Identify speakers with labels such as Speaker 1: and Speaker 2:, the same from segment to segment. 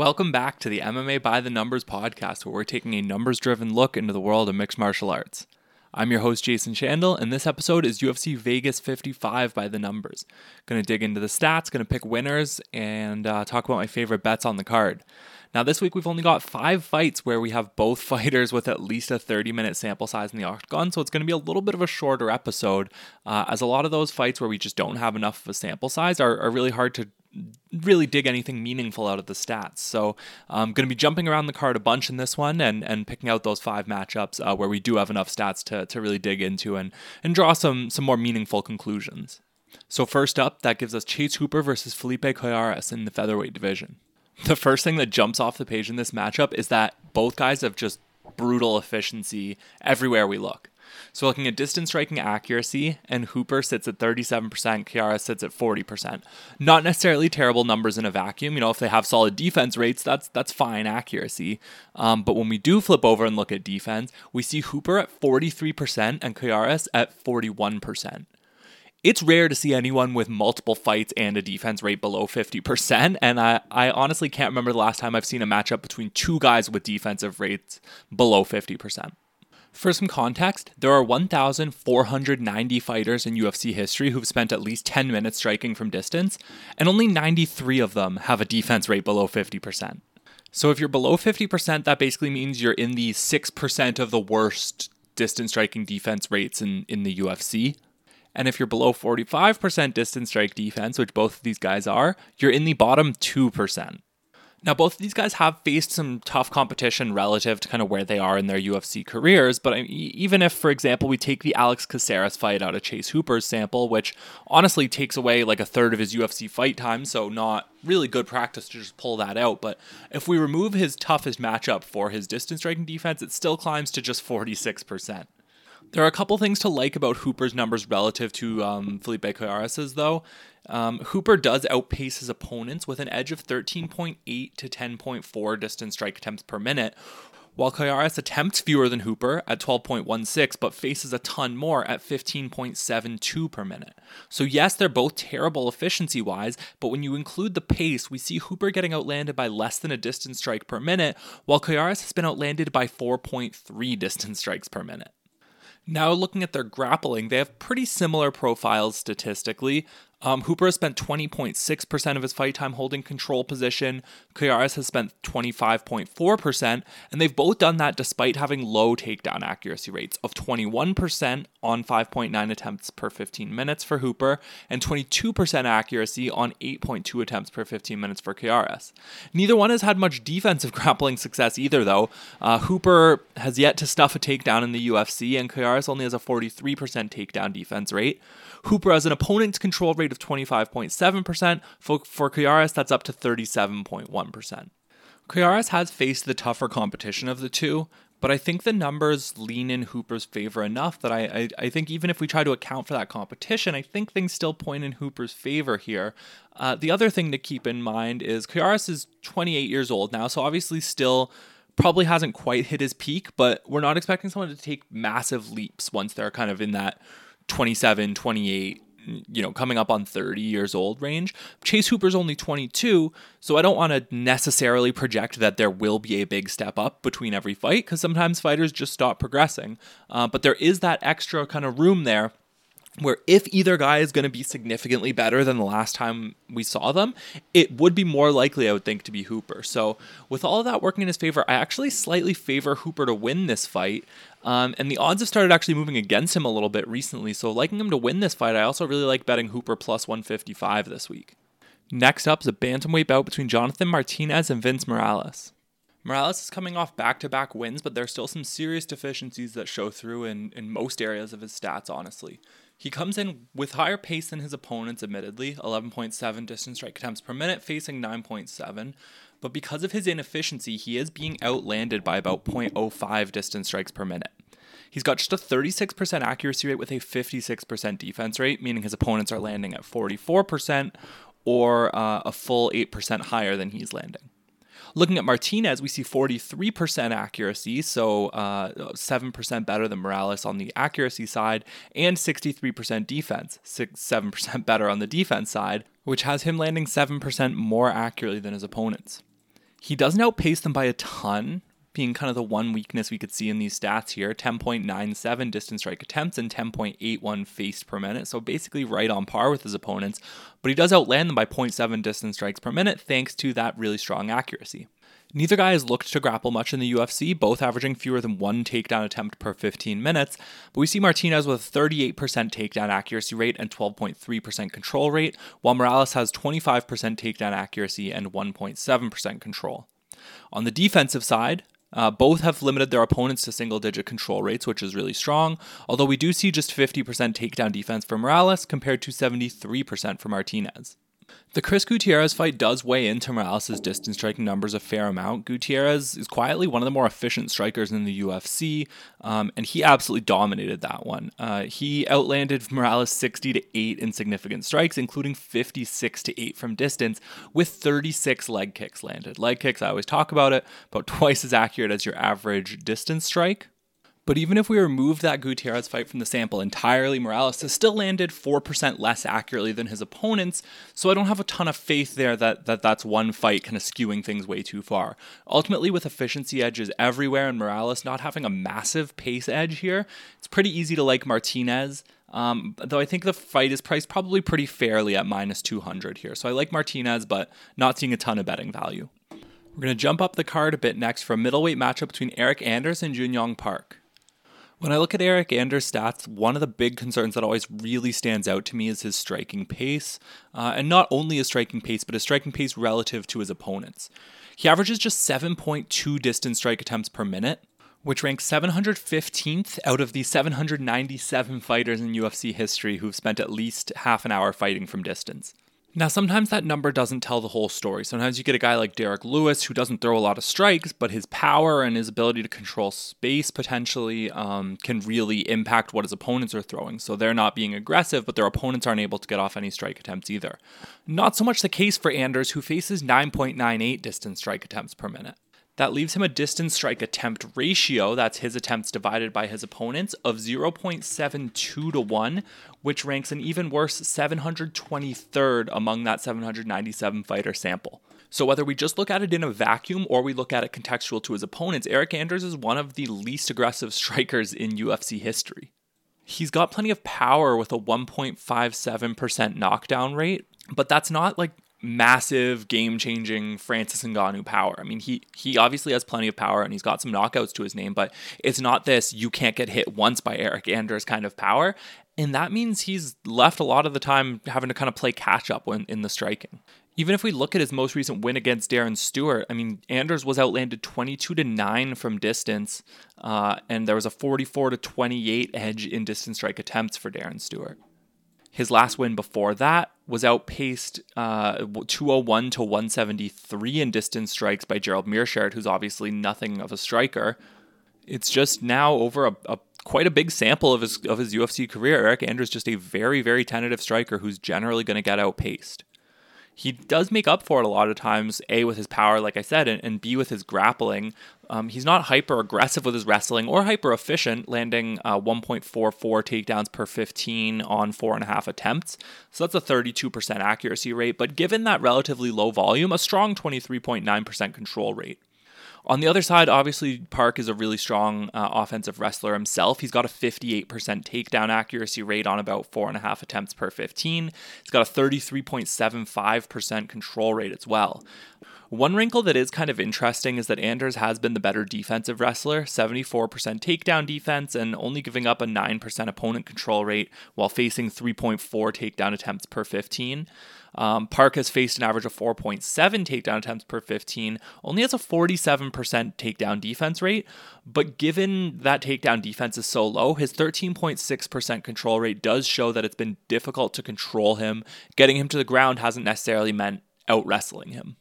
Speaker 1: Welcome back to the MMA by the Numbers podcast, where we're taking a numbers driven look into the world of mixed martial arts. I'm your host, Jason Shandel, and this episode is UFC Vegas 55 by the numbers. To dig into the stats, to pick winners, and uh, talk about my favorite bets on the card. Now, this week we've only got five fights where we have both fighters with at least a 30 minute sample size in the octagon, so it's going to be a little bit of a shorter episode, uh, as a lot of those fights where we just don't have enough of a sample size are, are really hard to really dig anything meaningful out of the stats. So I'm going to be jumping around the card a bunch in this one and, and picking out those five matchups uh, where we do have enough stats to, to really dig into and, and draw some, some more meaningful conclusions. So first up, that gives us Chase Hooper versus Felipe Colares in the featherweight division. The first thing that jumps off the page in this matchup is that both guys have just brutal efficiency everywhere we look. So looking at distance striking accuracy, and Hooper sits at 37%, Colares sits at 40%. Not necessarily terrible numbers in a vacuum. You know, if they have solid defense rates, that's that's fine accuracy. Um, but when we do flip over and look at defense, we see Hooper at 43% and Colares at 41% it's rare to see anyone with multiple fights and a defense rate below 50%. And I, I honestly can't remember the last time I've seen a matchup between two guys with defensive rates below 50%. For some context, there are 1,490 fighters in UFC history who've spent at least 10 minutes striking from distance, and only 93 of them have a defense rate below 50%. So if you're below 50%, that basically means you're in the 6% of the worst distance striking defense rates in, in the UFC. And if you're below 45% distance strike defense, which both of these guys are, you're in the bottom 2%. Now, both of these guys have faced some tough competition relative to kind of where they are in their UFC careers. But I mean, even if, for example, we take the Alex Caceres fight out of Chase Hooper's sample, which honestly takes away like a third of his UFC fight time, so not really good practice to just pull that out. But if we remove his toughest matchup for his distance striking defense, it still climbs to just 46%. There are a couple things to like about Hooper's numbers relative to um, Felipe Colares's, though. Um, Hooper does outpace his opponents with an edge of 13.8 to 10.4 distance strike attempts per minute, while Colares attempts fewer than Hooper at 12.16, but faces a ton more at 15.72 per minute. So, yes, they're both terrible efficiency wise, but when you include the pace, we see Hooper getting outlanded by less than a distance strike per minute, while Colares has been outlanded by 4.3 distance strikes per minute. Now, looking at their grappling, they have pretty similar profiles statistically. Um, Hooper has spent 20.6% of his fight time holding control position. Colares has spent 25.4%, and they've both done that despite having low takedown accuracy rates of 21% on 5.9 attempts per 15 minutes for Hooper and 22% accuracy on 8.2 attempts per 15 minutes for Colares. Neither one has had much defensive grappling success either, though. Uh, Hooper has yet to stuff a takedown in the UFC, and Colares only has a 43% takedown defense rate. Hooper has an opponent's control rate of 25.7%. For, for Colares, that's up to 37.1%. Colares has faced the tougher competition of the two, but I think the numbers lean in Hooper's favor enough that I, I, I, think even if we try to account for that competition, I think things still point in Hooper's favor here. Uh, the other thing to keep in mind is Colares is 28 years old now, so obviously still probably hasn't quite hit his peak, but we're not expecting someone to take massive leaps once they're kind of in that 27, 28, you know, coming up on 30 years old range. Chase Hooper's only 22, so I don't want to necessarily project that there will be a big step up between every fight because sometimes fighters just stop progressing. Uh, but there is that extra kind of room there where if either guy is going to be significantly better than the last time we saw them, it would be more likely, I would think, to be Hooper. So, with all of that working in his favor, I actually slightly favor Hooper to win this fight. Um, and the odds have started actually moving against him a little bit recently. So, liking him to win this fight, I also really like betting Hooper plus 155 this week. Next up is a bantamweight bout between Jonathan Martinez and Vince Morales. Morales is coming off back to back wins, but there's still some serious deficiencies that show through in, in most areas of his stats, honestly. He comes in with higher pace than his opponents, admittedly 11.7 distance strike attempts per minute, facing 9.7. But because of his inefficiency, he is being outlanded by about 0.05 distance strikes per minute. He's got just a 36% accuracy rate with a 56% defense rate, meaning his opponents are landing at 44% or uh, a full 8% higher than he's landing. Looking at Martinez, we see 43% accuracy, so uh, 7% better than Morales on the accuracy side, and 63% defense, 6, 7% better on the defense side, which has him landing 7% more accurately than his opponents. He doesn't outpace them by a ton, being kind of the one weakness we could see in these stats here 10.97 distance strike attempts and 10.81 faced per minute. So basically right on par with his opponents, but he does outland them by 0.7 distance strikes per minute thanks to that really strong accuracy. Neither guy has looked to grapple much in the UFC, both averaging fewer than one takedown attempt per 15 minutes. But we see Martinez with a 38% takedown accuracy rate and 12.3% control rate, while Morales has 25% takedown accuracy and 1.7% control. On the defensive side, uh, both have limited their opponents to single digit control rates, which is really strong, although we do see just 50% takedown defense for Morales compared to 73% for Martinez. The Chris Gutierrez fight does weigh into Morales' distance striking numbers a fair amount. Gutierrez is quietly one of the more efficient strikers in the UFC, um, and he absolutely dominated that one. Uh, he outlanded Morales 60 to 8 in significant strikes, including 56 to 8 from distance, with 36 leg kicks landed. Leg kicks, I always talk about it, about twice as accurate as your average distance strike. But even if we removed that Gutierrez fight from the sample entirely, Morales has still landed 4% less accurately than his opponents, so I don't have a ton of faith there that, that that's one fight kind of skewing things way too far. Ultimately, with efficiency edges everywhere and Morales not having a massive pace edge here, it's pretty easy to like Martinez. Um, though I think the fight is priced probably pretty fairly at minus 200 here. So I like Martinez, but not seeing a ton of betting value. We're going to jump up the card a bit next for a middleweight matchup between Eric Anders and Jun Yong Park. When I look at Eric Anders' stats, one of the big concerns that always really stands out to me is his striking pace. Uh, and not only his striking pace, but his striking pace relative to his opponents. He averages just 7.2 distance strike attempts per minute, which ranks 715th out of the 797 fighters in UFC history who've spent at least half an hour fighting from distance. Now, sometimes that number doesn't tell the whole story. Sometimes you get a guy like Derrick Lewis who doesn't throw a lot of strikes, but his power and his ability to control space potentially um, can really impact what his opponents are throwing. So they're not being aggressive, but their opponents aren't able to get off any strike attempts either. Not so much the case for Anders, who faces 9.98 distance strike attempts per minute. That leaves him a distance strike attempt ratio, that's his attempts divided by his opponents, of 0.72 to 1, which ranks an even worse 723rd among that 797 fighter sample. So whether we just look at it in a vacuum or we look at it contextual to his opponents, Eric Anders is one of the least aggressive strikers in UFC history. He's got plenty of power with a 1.57% knockdown rate, but that's not like massive game changing Francis Ngannou power. I mean, he he obviously has plenty of power and he's got some knockouts to his name, but it's not this you can't get hit once by Eric Anders kind of power. And that means he's left a lot of the time having to kind of play catch up when in the striking. Even if we look at his most recent win against Darren Stewart, I mean, Anders was outlanded 22 to 9 from distance, uh, and there was a 44 to 28 edge in distance strike attempts for Darren Stewart. His last win before that was outpaced uh, 201 to 173 in distance strikes by Gerald Meerschaert, who's obviously nothing of a striker. It's just now over a, a quite a big sample of his of his UFC career. Eric Anders just a very very tentative striker who's generally going to get outpaced he does make up for it a lot of times, A, with his power, like I said, and, and B, with his grappling. Um, he's not hyper aggressive with his wrestling or hyper efficient, landing uh, 1.44 takedowns per 15 on four and a half attempts. So that's a 32% accuracy rate. But given that relatively low volume, a strong 23.9% control rate. On the other side, obviously, Park is a really strong uh, offensive wrestler himself. He's got a 58% takedown accuracy rate on about four and a half attempts per 15. He's got a 33.75% control rate as well. One wrinkle that is kind of interesting is that Anders has been the better defensive wrestler, 74% takedown defense and only giving up a 9% opponent control rate while facing 3.4 takedown attempts per 15. Um, Park has faced an average of 4.7 takedown attempts per 15, only has a 47% takedown defense rate. But given that takedown defense is so low, his 13.6% control rate does show that it's been difficult to control him. Getting him to the ground hasn't necessarily meant out wrestling him.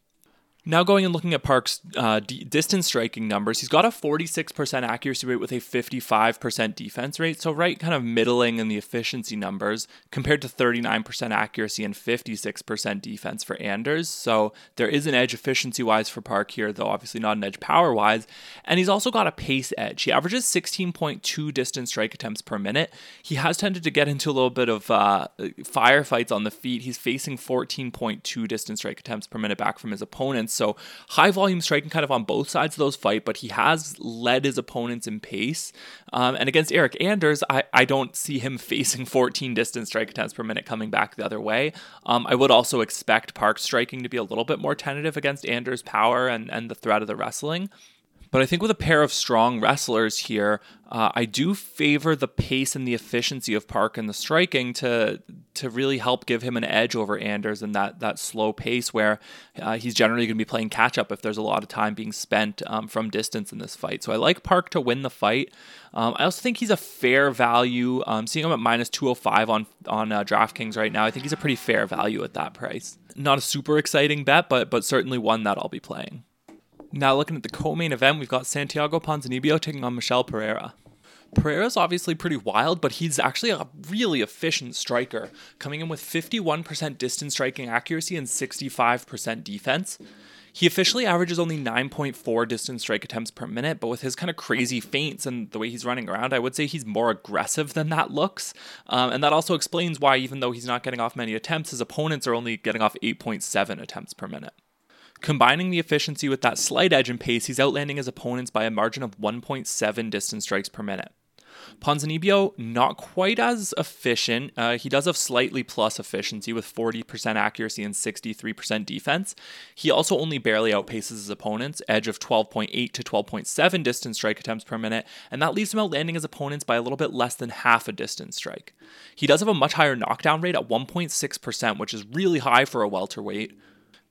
Speaker 1: Now going and looking at Park's uh, d- distance striking numbers, he's got a 46% accuracy rate with a 55% defense rate, so right kind of middling in the efficiency numbers compared to 39% accuracy and 56% defense for Anders. So there is an edge efficiency wise for Park here, though obviously not an edge power wise. And he's also got a pace edge. He averages 16.2 distance strike attempts per minute. He has tended to get into a little bit of uh, firefights on the feet. He's facing 14.2 distance strike attempts per minute back from his opponents. So high volume striking kind of on both sides of those fight, but he has led his opponents in pace. Um, and against Eric Anders, I, I don't see him facing 14 distance strike attempts per minute coming back the other way. Um, I would also expect Park striking to be a little bit more tentative against Anders' power and, and the threat of the wrestling. But I think with a pair of strong wrestlers here, uh, I do favor the pace and the efficiency of Park in the striking to to really help give him an edge over Anders and that that slow pace where uh, he's generally going to be playing catch up if there's a lot of time being spent um, from distance in this fight. So I like Park to win the fight. Um, I also think he's a fair value. Um, seeing him at minus 205 on on uh, DraftKings right now, I think he's a pretty fair value at that price. Not a super exciting bet, but but certainly one that I'll be playing. Now, looking at the co main event, we've got Santiago Ponzinibbio taking on Michel Pereira. Pereira's obviously pretty wild, but he's actually a really efficient striker, coming in with 51% distance striking accuracy and 65% defense. He officially averages only 9.4 distance strike attempts per minute, but with his kind of crazy feints and the way he's running around, I would say he's more aggressive than that looks. Um, and that also explains why, even though he's not getting off many attempts, his opponents are only getting off 8.7 attempts per minute. Combining the efficiency with that slight edge and pace, he's outlanding his opponents by a margin of 1.7 distance strikes per minute. Ponzinibbio, not quite as efficient. Uh, he does have slightly plus efficiency with 40% accuracy and 63% defense. He also only barely outpaces his opponents, edge of 12.8 to 12.7 distance strike attempts per minute, and that leaves him outlanding his opponents by a little bit less than half a distance strike. He does have a much higher knockdown rate at 1.6%, which is really high for a welterweight.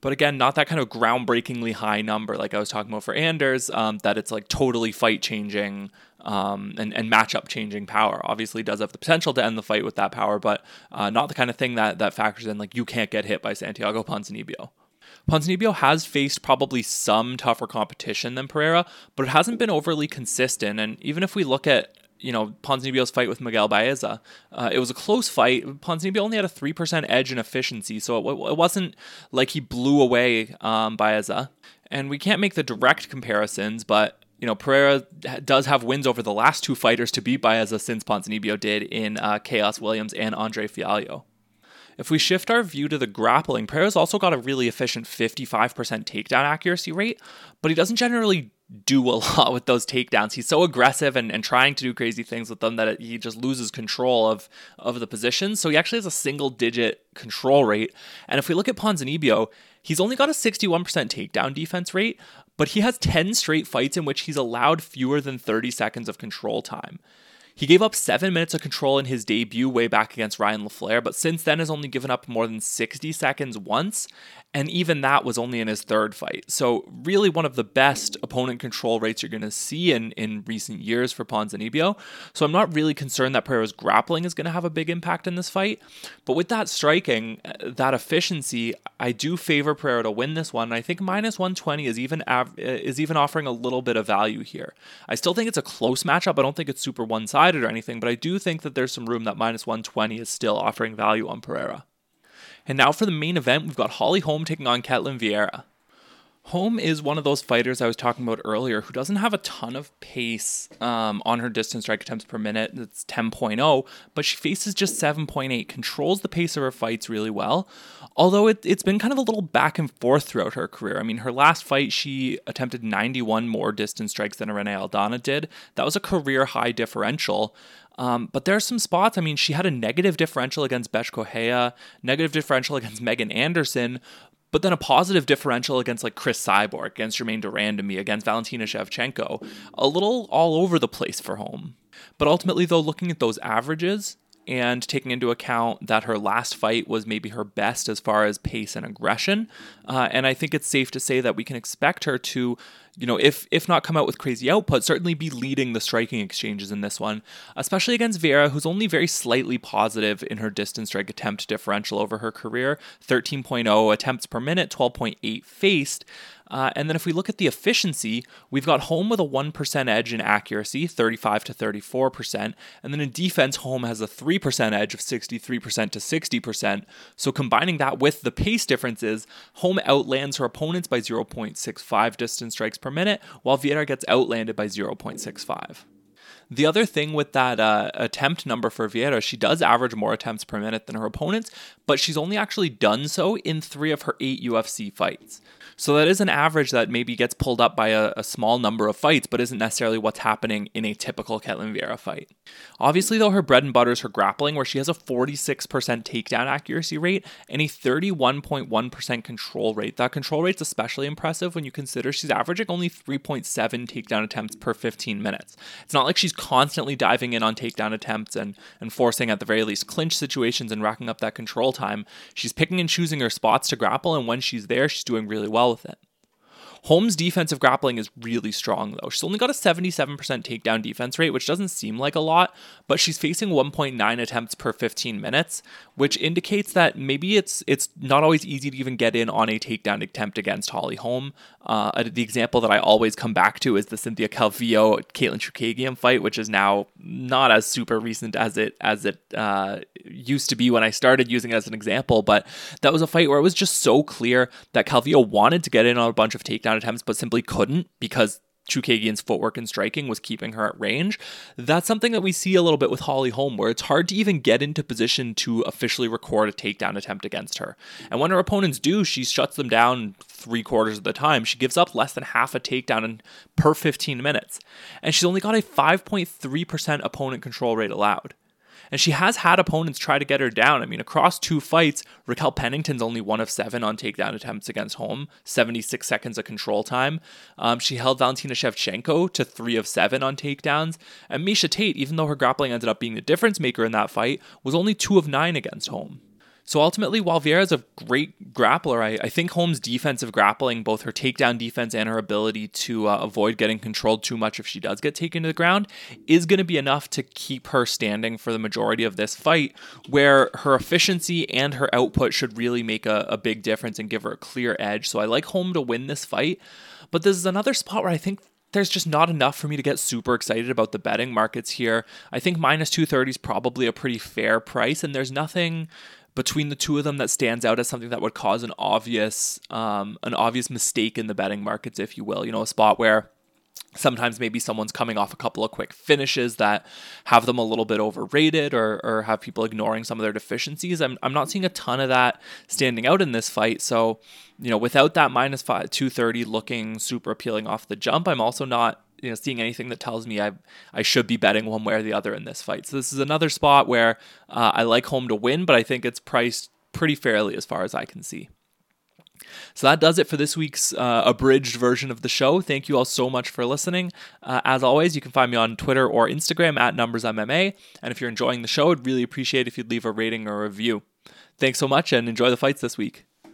Speaker 1: But again, not that kind of groundbreakingly high number like I was talking about for Anders, um, that it's like totally fight changing um, and, and matchup changing power. Obviously, does have the potential to end the fight with that power, but uh, not the kind of thing that, that factors in like you can't get hit by Santiago Ponzinibbio. Ponzinibbio has faced probably some tougher competition than Pereira, but it hasn't been overly consistent. And even if we look at you know, Ponzinibbio's fight with Miguel Baeza. Uh, it was a close fight. Ponzinibbio only had a 3% edge in efficiency, so it, it wasn't like he blew away um, Baeza. And we can't make the direct comparisons, but, you know, Pereira does have wins over the last two fighters to beat Baeza since Ponzinibbio did in uh, Khaos Williams and Andre Fialho. If we shift our view to the grappling, Pereira's also got a really efficient 55% takedown accuracy rate, but he doesn't generally do a lot with those takedowns. He's so aggressive and, and trying to do crazy things with them that he just loses control of, of the position. So he actually has a single digit control rate. And if we look at Ponzinibbio, he's only got a 61% takedown defense rate, but he has 10 straight fights in which he's allowed fewer than 30 seconds of control time. He gave up seven minutes of control in his debut way back against Ryan LaFlare, but since then has only given up more than 60 seconds once, and even that was only in his third fight. So, really, one of the best opponent control rates you're going to see in, in recent years for Ponzinibbio. So, I'm not really concerned that Pereira's grappling is going to have a big impact in this fight. But with that striking, uh, that efficiency, I do favor Pereira to win this one. And I think minus 120 is even av- uh, is even offering a little bit of value here. I still think it's a close matchup. I don't think it's super one sided or anything, but I do think that there's some room that minus 120 is still offering value on Pereira. And now for the main event, we've got Holly Holm taking on Ketlen Vieira. Holm is one of those fighters I was talking about earlier who doesn't have a ton of pace um, on her distance strike attempts per minute. It's 10.0, but she faces just 7.8, controls the pace of her fights really well. Although it, it's been kind of a little back and forth throughout her career. I mean, her last fight, she attempted 91 more distance strikes than Irene Aldana did. That was a career high differential. Um, but there are some spots. I mean, she had a negative differential against Bethe Correia, negative differential against Megan Anderson, but then a positive differential against like Cris Cyborg, against Germaine de Randamie, against Valentina Shevchenko. A little all over the place for Holm. But ultimately, though, looking at those averages, and taking into account that her last fight was maybe her best as far as pace and aggression. Uh, and I think it's safe to say that we can expect her to, you know, if if not come out with crazy output, certainly be leading the striking exchanges in this one, especially against Vieira, who's only very slightly positive in her distance strike attempt differential over her career 13.0 attempts per minute, 12.8 faced. Uh, and then if we look at the efficiency, we've got Holm with a 1% edge in accuracy, 35 to 34%. And then in defense, Holm has a 3% edge of 63% to 60%. So combining that with the pace differences, Holm outlands her opponents by 0.65 distance strikes per minute, while Vieira gets outlanded by 0.65. The other thing with that uh, attempt number for Vieira, she does average more attempts per minute than her opponents, but she's only actually done so in three of her eight UFC fights. So that is an average that maybe gets pulled up by a, a, small number of fights, but isn't necessarily what's happening in a typical Ketlen Vieira fight. Obviously, though, her bread and butter is her grappling, where she has a 46% takedown accuracy rate and a 31.1% control rate. That control rate's especially impressive when you consider she's averaging only 3.7 takedown attempts per 15 minutes. It's not like she's constantly diving in on takedown attempts and, and forcing, at the very least, clinch situations and racking up that control time. She's picking and choosing her spots to grapple, and when she's there, she's doing really well with it. Holm's defensive grappling is really strong, though. She's only got a 77% takedown defense rate, which doesn't seem like a lot, but she's facing 1.9 attempts per 15 minutes, which indicates that maybe it's it's not always easy to even get in on a takedown attempt against Holly Holm. Uh, the example that I always come back to is the Cynthia Calvillo Katlyn Chookagian fight, which is now not as super recent as it as it uh, used to be when I started using it as an example. But that was a fight where it was just so clear that Calvillo wanted to get in on a bunch of takedown attempts, but simply couldn't because Chookagian's footwork and striking was keeping her at range. That's something that we see a little bit with Holly Holm, where it's hard to even get into position to officially record a takedown attempt against her. And when her opponents do, she shuts them down three quarters of the time. She gives up less than half a takedown in, per 15 minutes. And she's only got a 5.3% opponent control rate allowed. And she has had opponents try to get her down. I mean, across two fights, Raquel Pennington's only one of seven on takedown attempts against Holm, 76 seconds of control time. Um, she held Valentina Shevchenko to three of seven on takedowns. And Miesha Tate, even though her grappling ended up being the difference maker in that fight, was only two of nine against Holm. So ultimately, while Vieira is a great grappler, I, I, think Holm's defensive grappling, both her takedown defense and her ability to uh, avoid getting controlled too much if she does get taken to the ground, is going to be enough to keep her standing for the majority of this fight, where her efficiency and her output should really make a, a big difference and give her a clear edge. So I like Holm to win this fight. But this is another spot where I think there's just not enough for me to get super excited about the betting markets here. I think minus 230 is probably a pretty fair price, and there's nothing between the two of them that stands out as something that would cause an obvious um, an obvious mistake in the betting markets, if you will. You know, a spot where sometimes maybe someone's coming off a couple of quick finishes that have them a little bit overrated or, or have people ignoring some of their deficiencies. I'm, I'm not seeing a ton of that standing out in this fight. So, you know, without that minus five, 230 looking super appealing off the jump, I'm also not you know seeing anything that tells me I I should be betting one way or the other in this fight. So this is another spot where uh, I like Holm to win, but I think it's priced pretty fairly as far as I can see. So that does it for this week's uh, abridged version of the show. Thank you all so much for listening. Uh, as always, you can find me on Twitter or Instagram at NumbersMMA. And if you're enjoying the show, I'd really appreciate if you'd leave a rating or a review. Thanks so much and enjoy the fights this week.